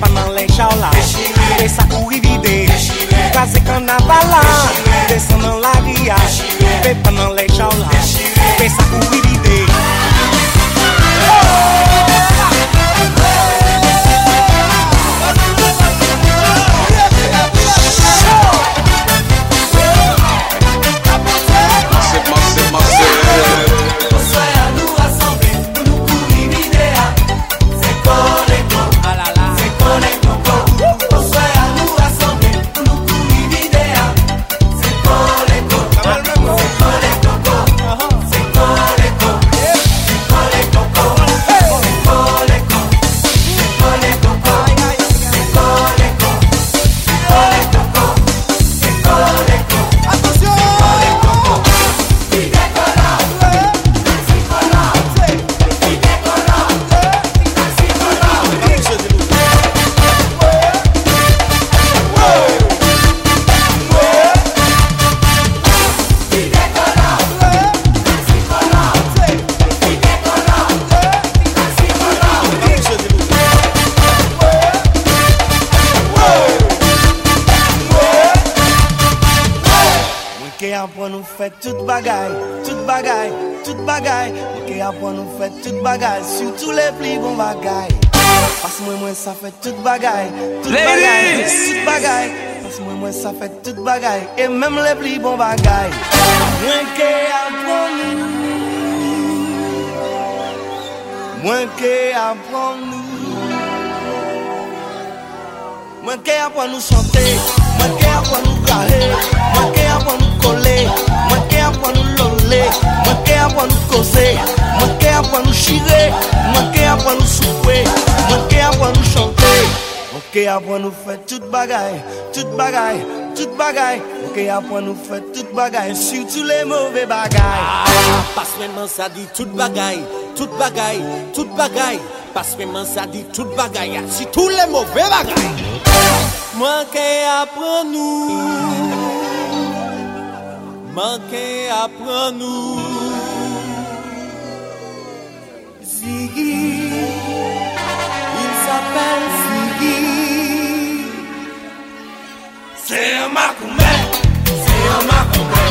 panalé xaolá De sacurivide Gaze canabalá De sanalaria De panalé xaolá De sacurivide fè tout bagay Ladies! Tout bagay Pas mwen mwen sa fè tout bagay E mèm le pli bon bagay Mwen ke apon nou Mwen ke apon nou Mwen ke apon nou chante Mwen ke apon nou kahe Mwen ke apon nou kole Mwen ke apon nou lolo pale Mwen ke apan nou koze Mwen ke apan nou chire Mwen ke apan nou soupe Mwen ke apan nou chante. Mwen ke apan nou fè tout bagay Tout bagay, tout bagay. Mwen ke apan nou fè tout bagay Soutou le mouve bagay ah, Pas menman sa di tout bagay Tout bagay, tout bagay Pas menman sa di tout bagay Soutou le mouve bagay Mwen ke apan nou Mwen ke apren nou Ziggy Il s'appelle Ziggy. C'est un macoumè, c'est un macoumè,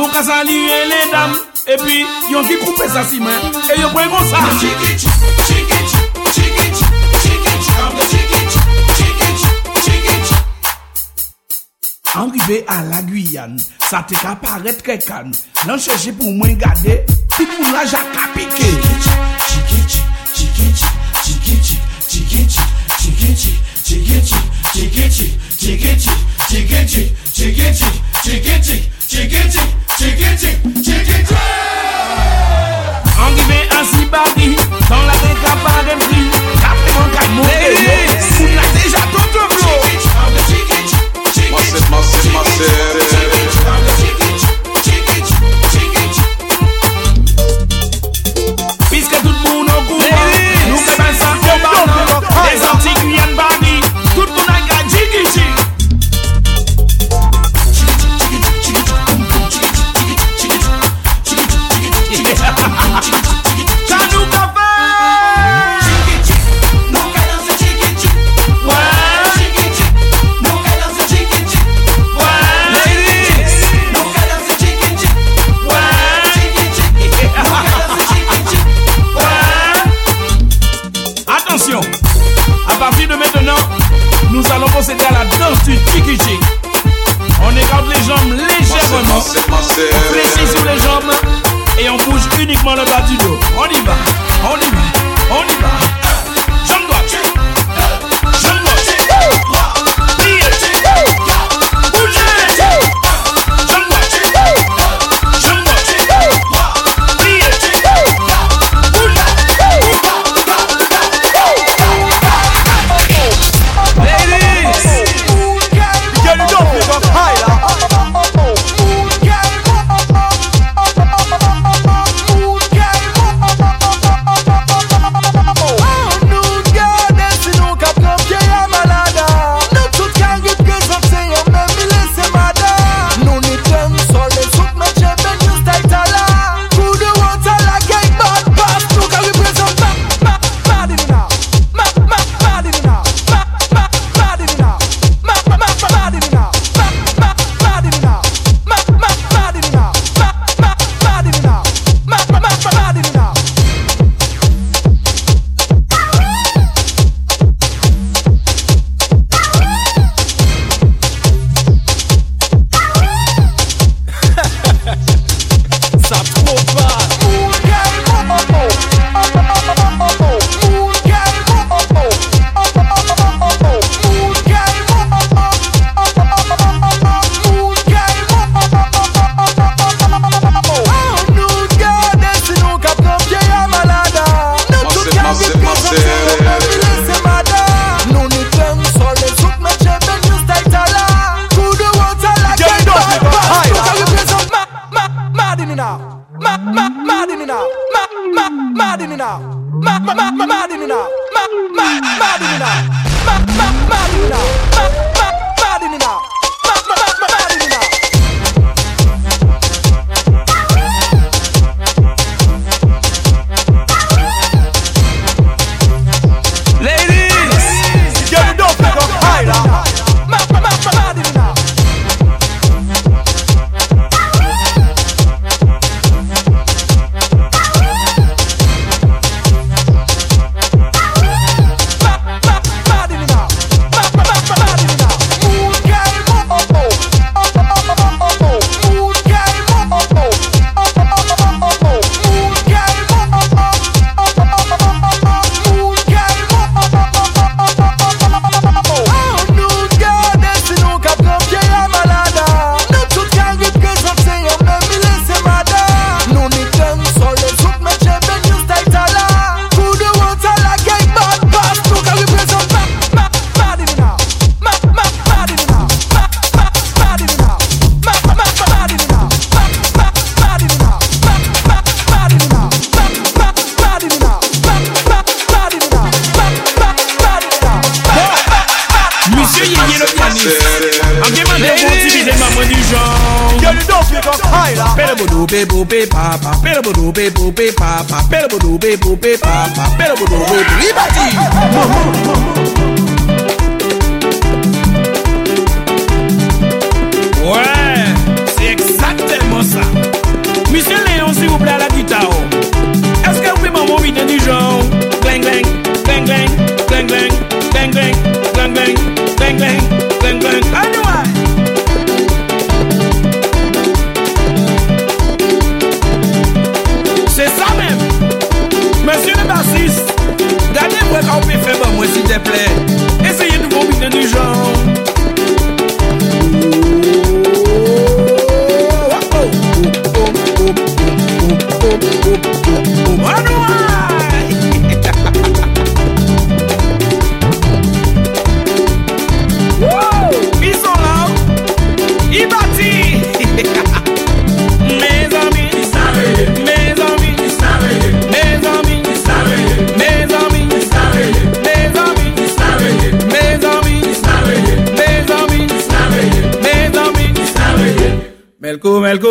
Nou ka salye le dam E pi yon ki koupe sa si men E yon kwen kon sa. Chikich, chikich, chikich, chikich Ambe chikich, chikich, chikich Anrive a la Guyane Sa te ka paret kre kan Nan cheche pou mwen gade Pi pou la jaka pike. Chikich, chikich, chikich, chikich Chikich, chikich, chikich, chikich Chikich, chikich, chikich, chikich chicken, chicken, chicken, chicken. man that you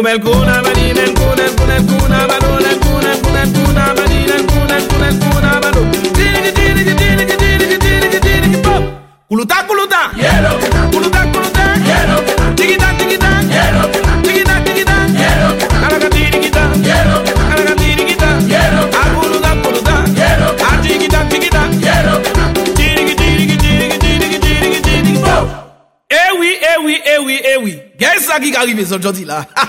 come alcuna manina, alcuna, alcuna, alcuna, ma non alcuna, alcuna, alcuna manina, alcuna, alcuna, alcuna, ma non. Dini che dini che dini che dini che dini che dini che pop. Culutà, culutà. Quiero que da. Culutà, culutà. Quiero que da. Tiki da, tiki da. Quiero que da. Tiki da, tiki da. Quiero que da. Alaga tiri que da. Quiero que da. Alaga tiri que da. Quiero que da. Culutà, culutà. Quiero que da. Tiki da, tiki da. Quiero que da. Tiri que dini che dini che dini che dini che dini che pop. Eh oui, eh oui, eh oui, eh oui. Gè sa ki ka rive sot jodi la. Ha!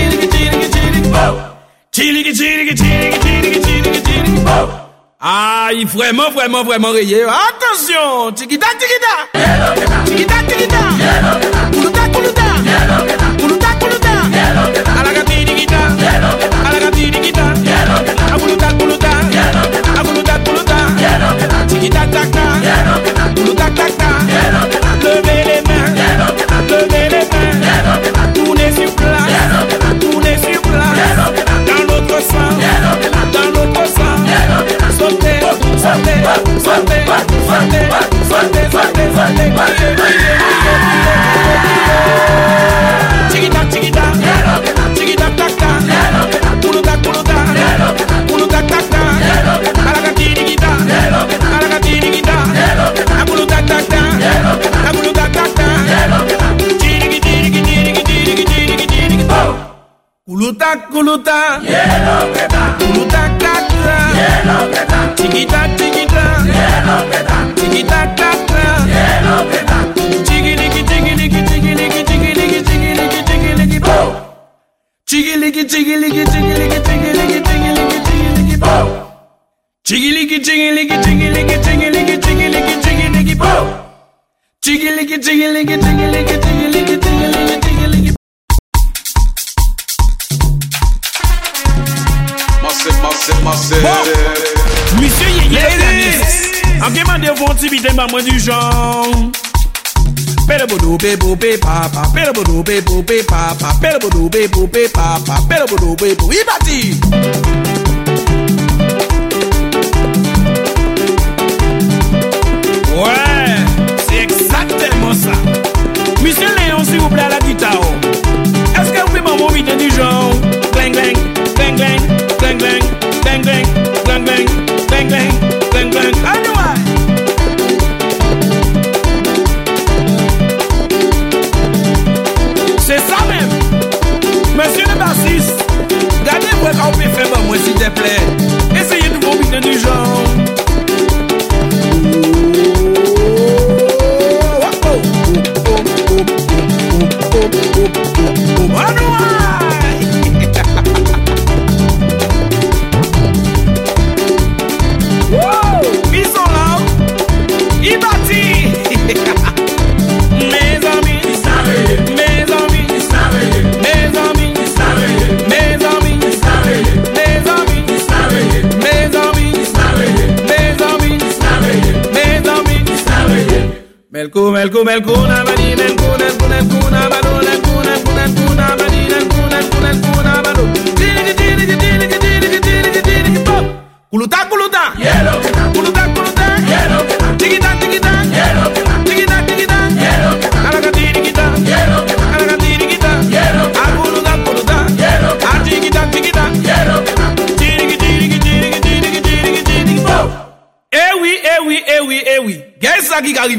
Tiliki, tiliki, tiliki, tiliki, tiliki, tiliki. Ah, yi fwèman, fwèman, fwèman reye. Atensyon, tikida, tikida. Tikida, tikida. Koulouta, koulouta. Koulouta, koulouta. pe pa pera budu pe pu pa pera budu pe pu pa pera budu pe el cume, el cuna,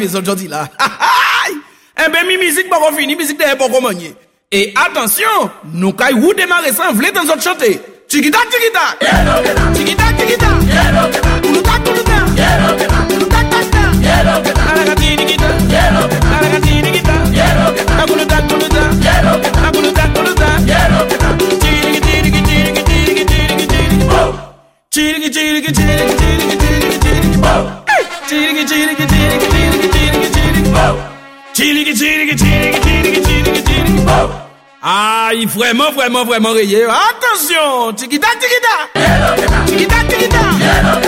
maison aujourd'hui là. Eh ben, mi musique pas fini, musique derrière pas manier. Et attention, nous caillou démarrer sans vle dans autre chanter. Chiquita, chiquita. Chiquita, vraiment, vraiment, vraiment rayé. Attention, tikita, tikita. Tikita, tikita.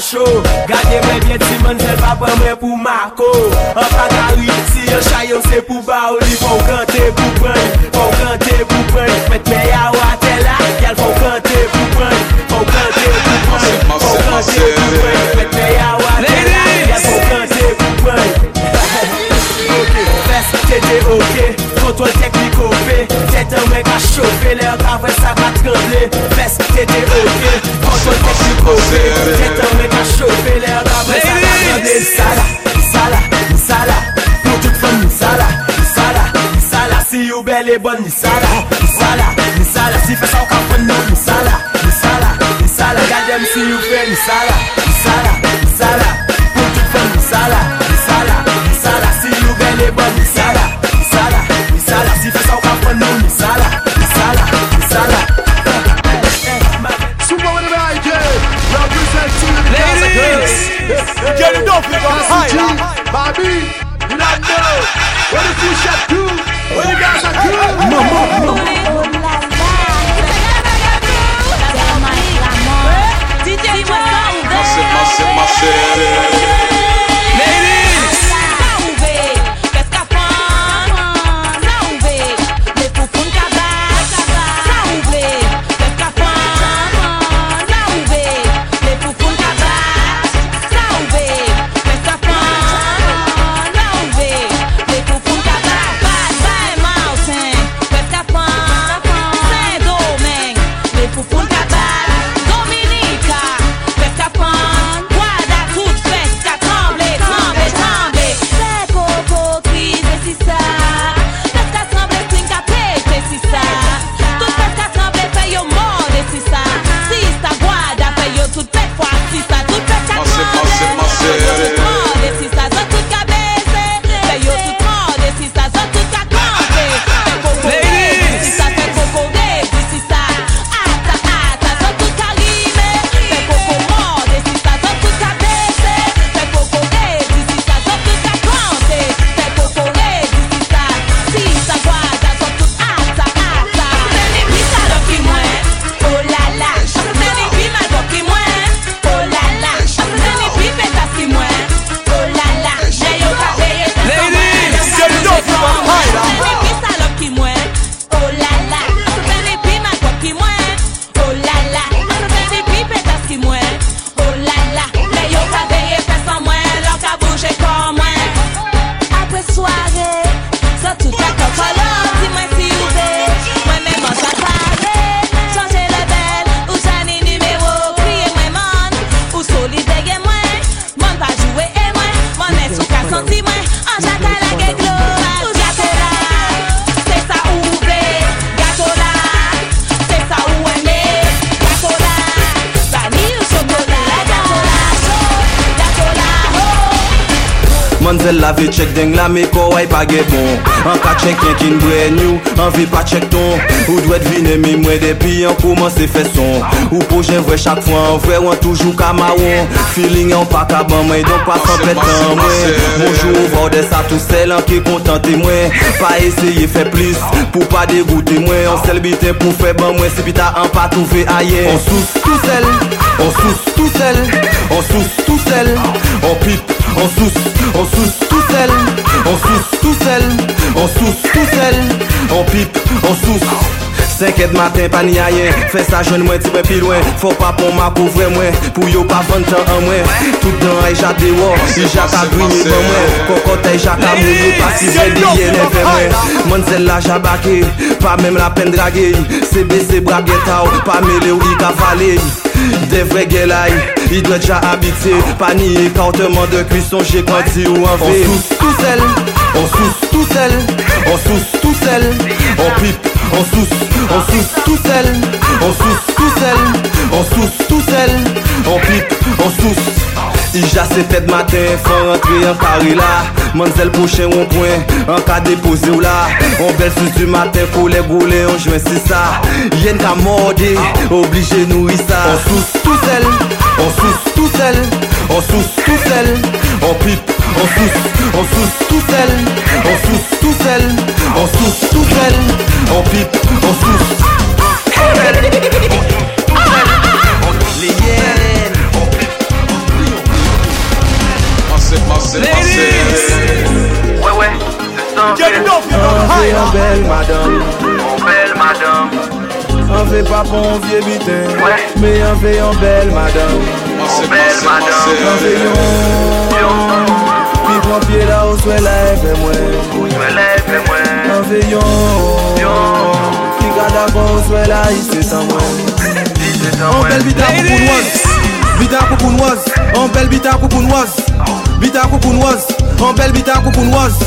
Jacho Gade mwen bien ti man zel pa pa mwen pou Marco. An patari si yon chayon se pou ba ou li Fon kante pou pren Fon kante pou pren Met me ya wate la Yal fon kante pou pren Fon kante pou pren Fon kante pou pren Met me ya wate la Yal fon kante pou pren Ok, fes tete ok. Kontrol teknik ope Tete mwen ka chope Le an kavre sa va tremble Fes tete ok. Kontrol teknik ope Tete chauffer l'air Si you belle sala, sala, sala. Si si fait, sala, sala, sala. Pour toute sala You. Master G, Bobby, you not know. What if you shot do? What you guys are doing? Mase, mase, mase Dominica, se son. Ou pou jen vwe chak fwa An vwe wan toujou ka ma won Feeling an pa ka ban mwen Donk pa san pet an mwen Bonjou ou vode sa tou sel An ki kontante mwen Pa eseye fe plis Pou pa degoute mwen An sel biten pou fe ban mwen Se pita an pa touve aye On sous tout sel On sous tout sel On sous tout sel On pip On sous, on sous tout sel On sous tout sel On sous tout sel On pipe, on sous 5 et matin pa ni a yen Fè sa jwen mwen ti pe pi lwen Fò pa pon ma pou vre mwen Pou yo pa vantan an mwen Tout nan e jade wò E jata grinye pan mwen Kokote e jata moun Yo pa si vè diye ne vè mwen Mwen zè la jabake Pa mèm la pen drage Se bese brage ou Pa mele ou i kavale Devre gelay I dwe dja habite Pa ni e kauteman de cuisson, j'ai grandi ou en ve On sous tout sel On sous tout sel On sous tout sel On pipe. On sousse, on sousse tout seul, on sousse tout seul, on sousse tout seul, on pique, on sousse. Ija se tèt matin, fè rentre yon kari la Man zèl pochè yon kwen, an ka depose ou la On bel sous du matin, fò le goulè, on jwen si sa Yen ka morde, oblige nou y sa On sousse tout seul, on sousse tout seul on sousse tout seul, on pipe, on sousse, on sousse tout seul, on sousse tout seul, on sousse tout seul, on pipe, on sousse. Massive. Ouais, ouais, c'est ça. Get it off, you know, high, belle madame. Mon belle madame. On fait pas pour un vieux bitin, Ouais. mais on fait en belle madame. bel madame. Pi pran pie la ou swen la efe mwen Nan veyon Pi gada kon ou swen la iste san mwen An bel bita koukoun waz Bita koukoun waz An bel bita koukoun waz Bita koukoun waz An bel bita koukoun waz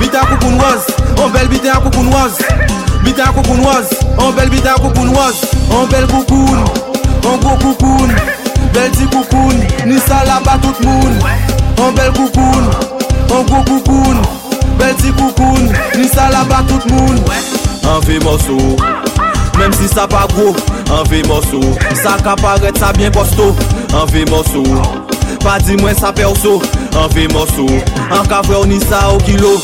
Bita koukoun waz An bel bita koukoun waz Bita koukoun waz An bel bita koukoun waz An bel koukoun An koukoun Bel ti koukoun, ni sala ba tout moun. An bel koukoun, an gwo koukoun. Bel ti koukoun, ni sala ba tout moun. An fe morsou, mem si sa pa gwo. An fe morsou, sa ka paret sa bien kosto An fe morsou Pa di mwen sa perso, an fe morso An ka fwe ou ni sa ou kilo.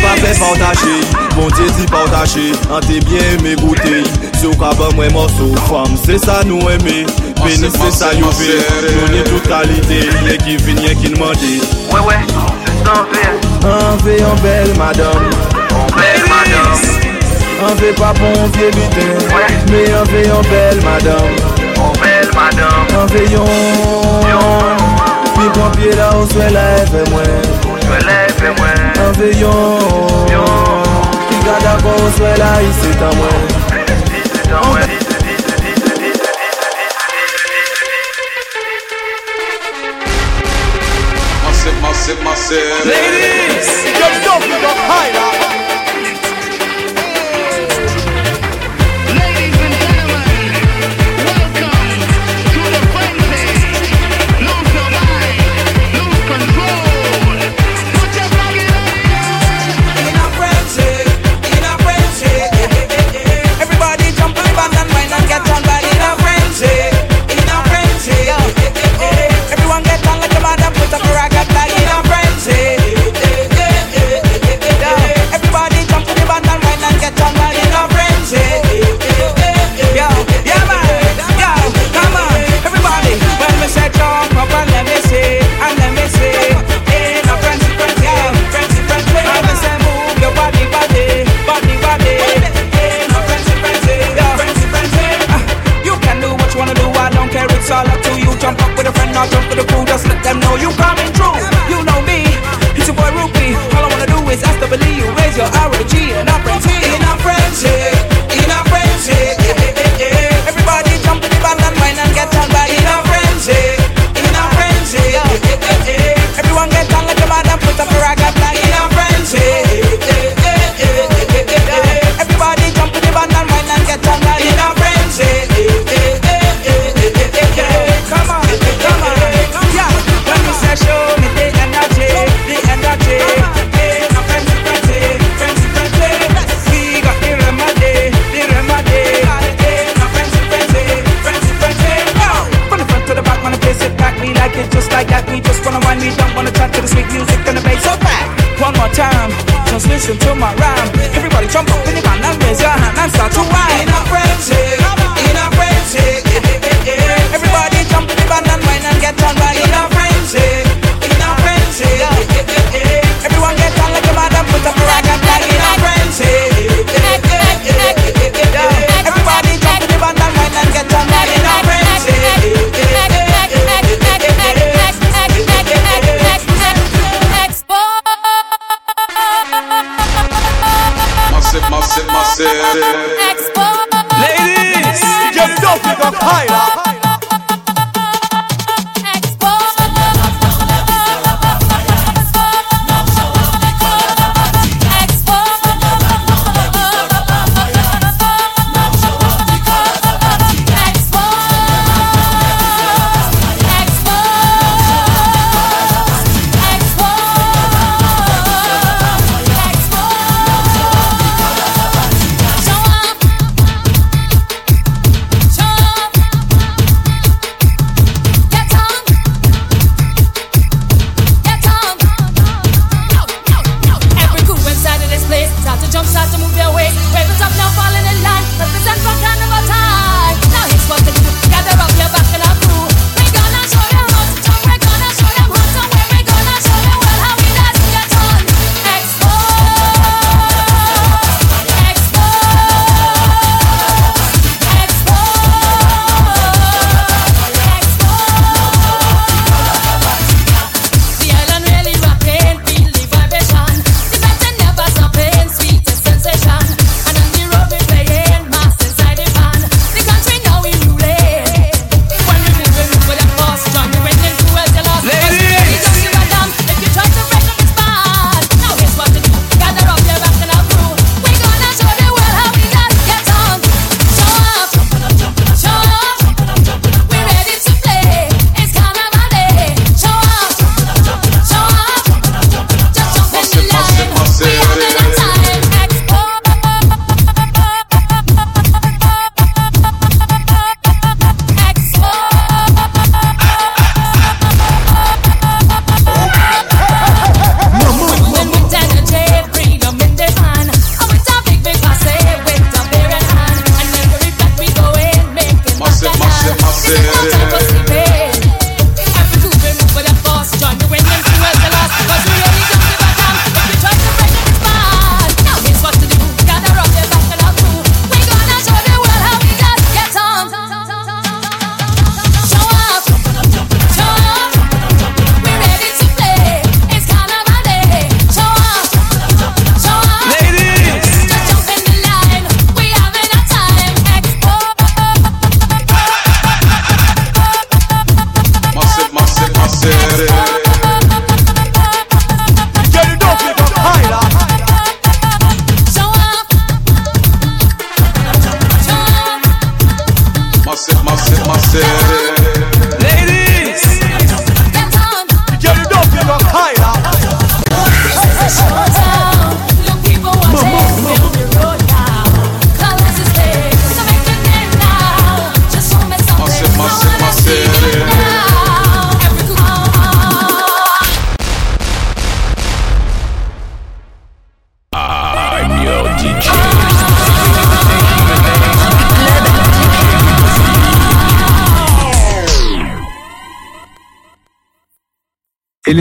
Pa fe partaje, bon diye di partaje An te bien eme goute Se ou ka ban mwen morso Fam se sa nou eme, peni se sa yo ve Nou ni tout kalite, ye ki vin ye ki nmande Wè wè, se sa an ve An ve an bel madame. An bel madame. An ve pa pon an vie biten ouais. Me an ve yon bel madame. An bel madame. An ve yon Yon. Pied là où soit là fait moi Je me lève, et moi. En veillon Puis quand d'accord où soit là il s'est à moi C'est ça, ouais. Massive, massive, massive. Ladies, get it off, you know,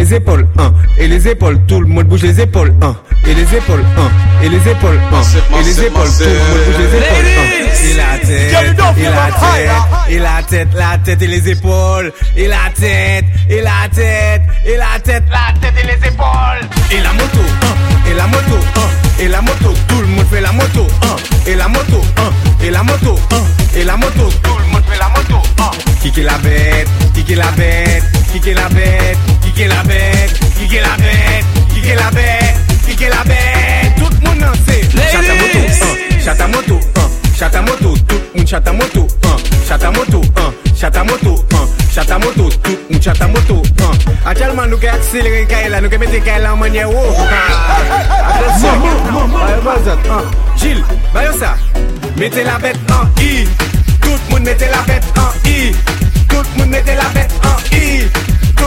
les épaules, un. Et les épaules, tout le monde bouge les épaules, un. Et les épaules, un. Et les épaules. Massive, Et les épaules, tout le monde bouge les épaules. Ladies. Et la tête, et la tête, et la tête, la tête et les épaules, et la tête, et la tête, et la tête, la tête et les épaules. Et la moto, un. Et la moto, un. Et la moto, tout le monde fait la moto, un. Et la moto, un. Et la moto, un. Et la moto, tout le monde fait la moto, un. Kicker la bête, kicker la bête, kicker la bête, Ki gen la bet, ki gen la bet, ki gen la bet, ki gen la bet Tout moun nan se Chata moto, chata moto, chata moto Tout moun chata moto, chata moto, chata moto Chata moto, tout moun chata moto Atyalman nou ke akselere kaya la, nou ke mette kaya la manye wou Apel so, bayo bazat, jil, bayo sa Mette la bet an i, tout moun mette la bet an i. Tout moun mette la bet an i.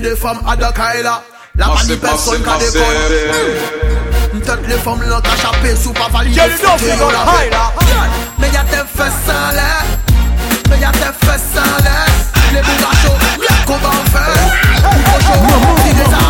Mè de fam la La person ka dekon Mtèt le fam lan ka chapè Sou pa vali de la Mè ya te fè Mè ya te fè san lè Le bouga chou, mè kon fè Mè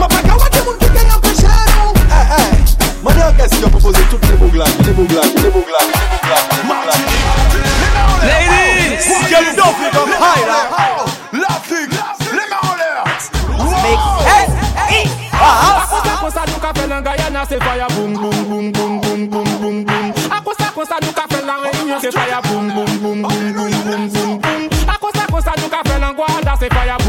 Mapaka wote moun ki te yon peche nou E, e, Ladies, nuka A kosa kosa nuka se nuka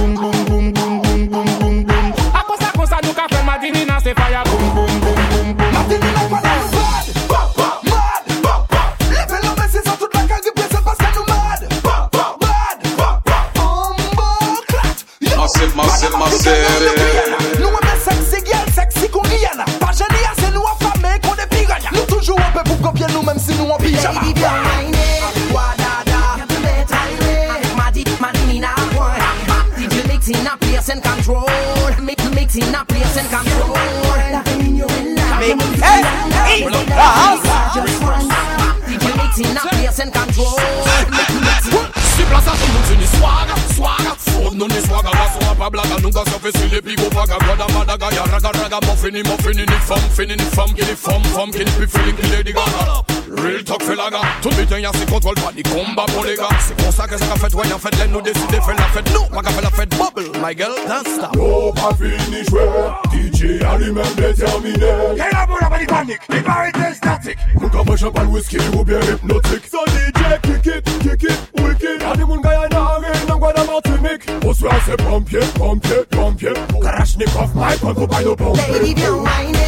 Massive, massive, massive. Nous on sexy sexy Pas nous en Hey, don't swag, swag. Non les swaga, la soa pas blaga Nous gars, ça fait si les pigo vaga Goda madaga, ya raga raga ni femme, fini, ni femme Qui ni femme, femme, qui ni plus feeling, qui Lady Gaga Real talk fait la gars Tout le temps y'a ses contrôles, pas des combats pour les gars C'est pour ça que ça qu'a fait, ouais, en fait, les nous décider, la fête Nous, pas qu'a fait la fête, bubble, my girl, don't stop Oh, pas fini jouer. DJ a lui-même déterminé. Quelle la boule, pas de panique. Barres étaient statiques. Nous comme champagne, whisky ou bien hypnotique. So DJ, kick it, kick it, wicked. Y'a des moun Guyana, pompier, pompier. Krachnikov, my on vous baille au pompier. Baby, viens, wine.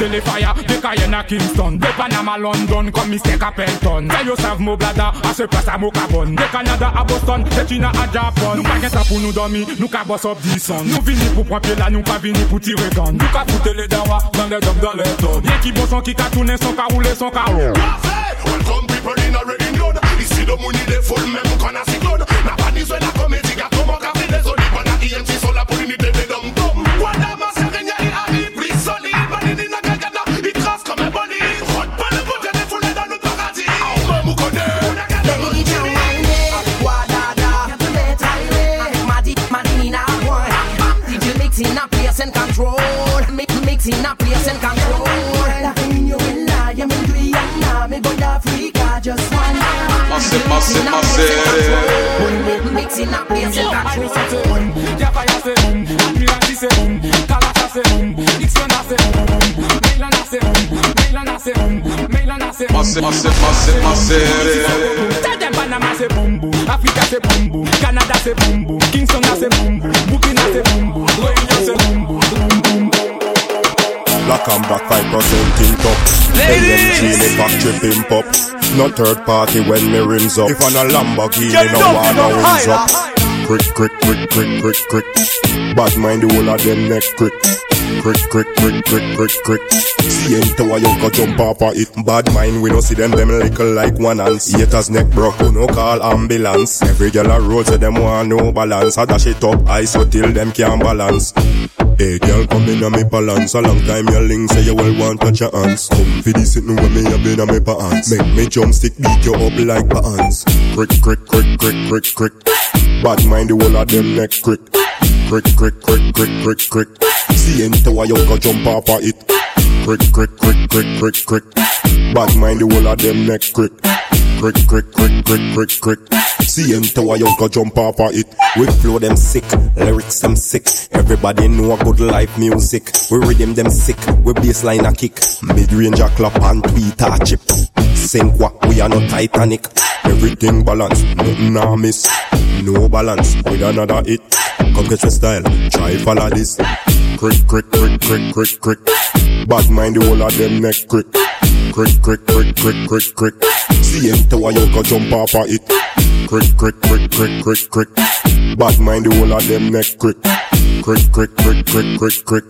Still the fire, the Cayenne Kingston. De Panama, London, come Mr. Capleton Sa yo sav mo blada, a se plas a mo kabon De Kanada a Boston, de China a Japon Nou pa gen sa pou nou domi, nou ka boss up di son Nou vini pou pranpye la, nou pa vini pou tire gan Nou ka foute le dawa, dan le dom, dan le ton Ye ki boson ki ka toune, son ka roule, son ka roule Welcome people in a ready load Isi do mouni de fol, men mou a si glod Na pa nizwe komedi, gato mou ka fi de zoni Pana ki sol la pou ni de de in a place and control. La Réunion est là, y'a même Guyana, mais go d'Africa, just one. Massé, massé, massé. Mix in a place and control. Y'a pas y'a c'est boum, Amirati c'est boum, Kalata c'est boum, Dictiona c'est boum, Meilana c'est boum, Meilana c'est boum, Meilana c'est boum. Massé, massé, massé, massé. Tell them Panama c'est boum boum, Africa c'est boum boum, Canada c'est boum boum, Kingston c'est boum boum, Burkina c'est boum boum, Réunion c'est boum boum. Black and black 5% in top. Ladies! AMG me back tripping pop. No third party when me rims up. If I'm a Lamborghini, Get no up, one no up wings up. Crick, crick, crick, crick, crick, crick. Bad mind the whole of them neck crick. Crick, crick, crick, crick, crick, crick. See him to a young go jump off of it. Bad mind, we no see them, them little like one ants. Haters neck broke, who no call ambulance. Every girl a road, so them want no balance. I dash it up, I so till them can't balance. Hey girl, come in on me balance. A long time your link say you well want touch your hands Come for this sitting with me a been on me pants. Make me jump stick beat you up like pants. Crick, crick, crick, crick, crick, crick. Bad mind the whole of them neck crick. Crick, crick, crick, crick, crick, crick. See into a young go jump off of it. Crick, crick, crick, crick, crick, crick. Bad mind the whole of them neck crick Crick, crick, crick, crick, crick, crick. See into a young jump off of it. We flow them sick, lyrics them sick. Everybody know a good life music. We rhythm them sick, we bassline a kick. Mid-range a clap and tweet a chip. Sink what, we are not Titanic. Everything balance, nothing a miss. No balance, with another hit. Come get your style, try follow this. Crick, crick, crick, crick, crick, crick. Bad mind the whole of them neck crick. Crick, crick, crick, crick, crick, crick. Enter why you go jump off of it. Crick, crick, crick, crick, crick, crick. Bad mind the whole of them neck crick. Crick, crick, crick, crick, crick, crick.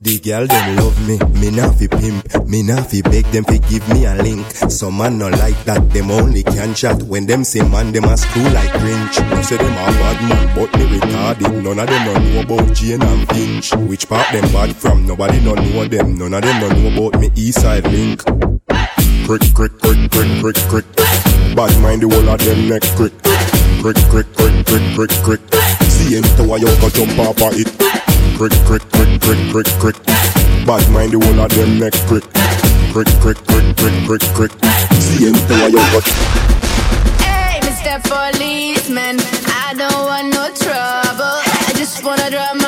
The girl them love me, me nah fi pimp, me nah fi beg them fi give me a link. Some man no like that, them only can chat. When them say man, them a screw like Grinch. You say them a bad man, but me retarded. None of them no know about Jane and Finch. Which part them bad from? Nobody no know them. None of them no know about me East Side Link. Crick, crick, crick, crick, crick, crick. Bad mind the whole of them neck crick. Crick, crick, crick, crick, crick, crick. See enter why you go jump off of it. Crick, crick, crick, crick, crick, crick. Bad mind the whole of them neck crick. Crick, crick, crick, crick, crick, crick. See enter why you go. Hey, Mr. Policeman, I don't want no trouble. I just wanna drop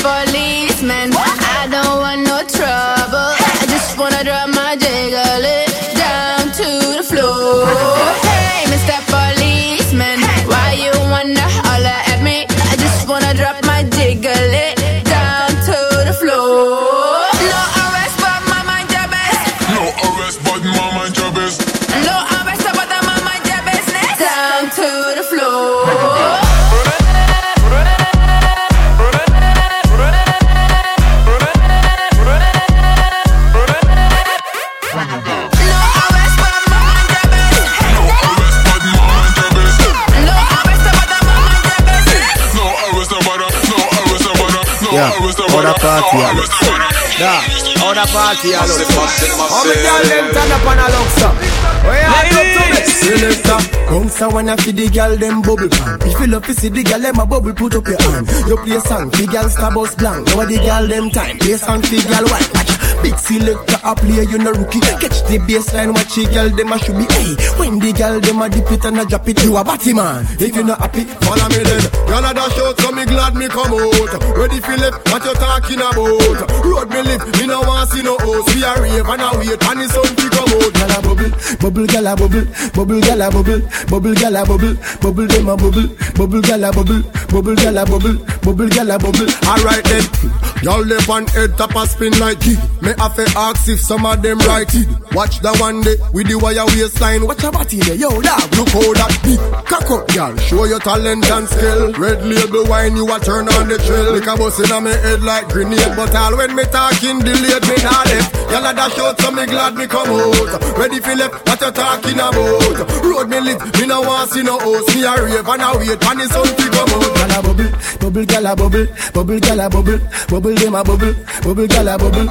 Policeman, Yeah, other party, Alex. Massive, massive, How many girl them turn up on a Luxa? Yeah, up to me. Selector, bounce a wanna feed the girl them bubble pan. If you love to see the girl them a bubble, put up your hand. You play song, the girl star bus blank. Now the girl them time, play song, the girl white. Big selector a play, you no rookie. Catch the baseline, watch the girl them a should be. Hey, when the girl them a dip it and a drop it, you a batty man. If you not happy, Follow me then. Y'all a dash out, so me glad me come out. Ready for left, what you talking about? Road me live, me no want see no host. We a rave and a wait, and the sun fi come out. Gyal a bubble, bubble gyal a bubble, bubble gyal a bubble, bubble gyal a bubble, bubble dem a bubble, bubble gyal a bubble, bubble gyal a bubble, bubble gyal a bubble. Alright then, y'all left on head top a spin like kid. Me have to ask if some of them right it. Watch the one day with the wire waistline. Watch your body there, yo dog. Look how that big cock up, y'all. Show your talent and skill. Red label wine, you a turn on the trail. Like a bus in me head like grenade, but all when me talking delayed me not left. Y'all a dash out, so me glad me come out. Ready for left, what you talking about? Road me lit, me no want see no host. Me a rave and a wait, and sun fi come out. Gyal a bubble, bubble gyal a bubble, bubble gyal a bubble, bubble dem a bubble, bubble gyal a bubble,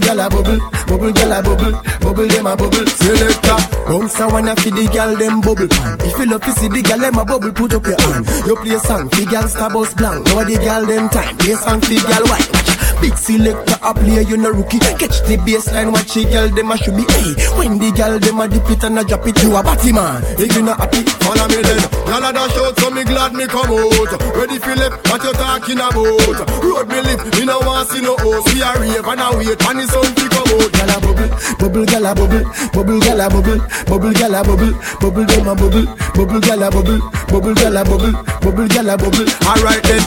bubble gyal a bubble, bubble gyal a bubble, bubble dem a bubble. Selector, bounce a wanna feed the gyal them bubble. If you love to see the gyal them a bubble, put up your hand. You play song, the gyal star bus blank. Now the gyal them time, play song, the gyal white. Big selector a play, you no rookie. Catch the baseline, watch the girl them a should be. Hey, when the girl them a dip it and a drop it, you a batty man. If you not happy, Follow me then. Y'all a dash out, so me glad me come out. Ready left, what you talking about? Road me live, me no want see no host. We a rave and a wait, and sun to come out. Gyal a bubble, bubble, gyal a bubble, bubble, gyal a bubble, bubble, gyal a bubble, bubble, them a bubble, bubble, gyal a bubble, bubble, gyal a bubble, bubble, gyal a bubble. Alright then.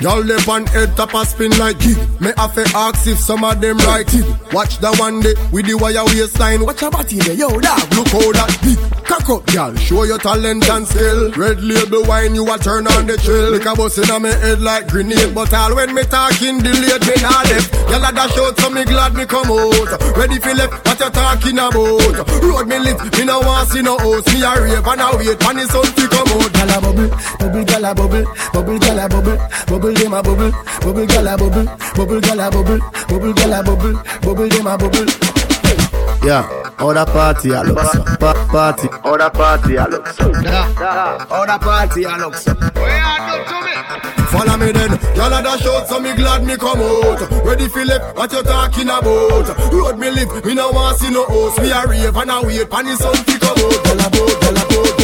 Y'all left on head top a spin like it. Me have to ask if some of them right it. Watch the one day with the wire waistline. Watch your body there, yo dog. Look how that big cock up, y'all. Show your talent and skill. Red label wine, you a turn on the chill. Like a bus in me head like grenade. But all when me talking delayed, me not left. Y'all a dash out, so me glad me come out. Ready for left, what you talking about? Road me lit, me no want see no host. Me a rave and a wait, the sun to come out. Gyal a bubble, bubble, gyal a bubble, bubble, gyal a bubble, bubble, a bubble, bubble, gyal a bubble, bubble, gyal a bubble, bubble, gyal a bubble, bubble, them a bubble. Yeah, other party I look so. Pa- party, other party I look so. Yeah, other party I look so. Follow me then, y'all a dash out, so me glad me come out. Ready for left, what you talking about? Road me live, me no want see no host. Me a rave and a wait, and the sun to come out. Gyal a boat, gyal a boat,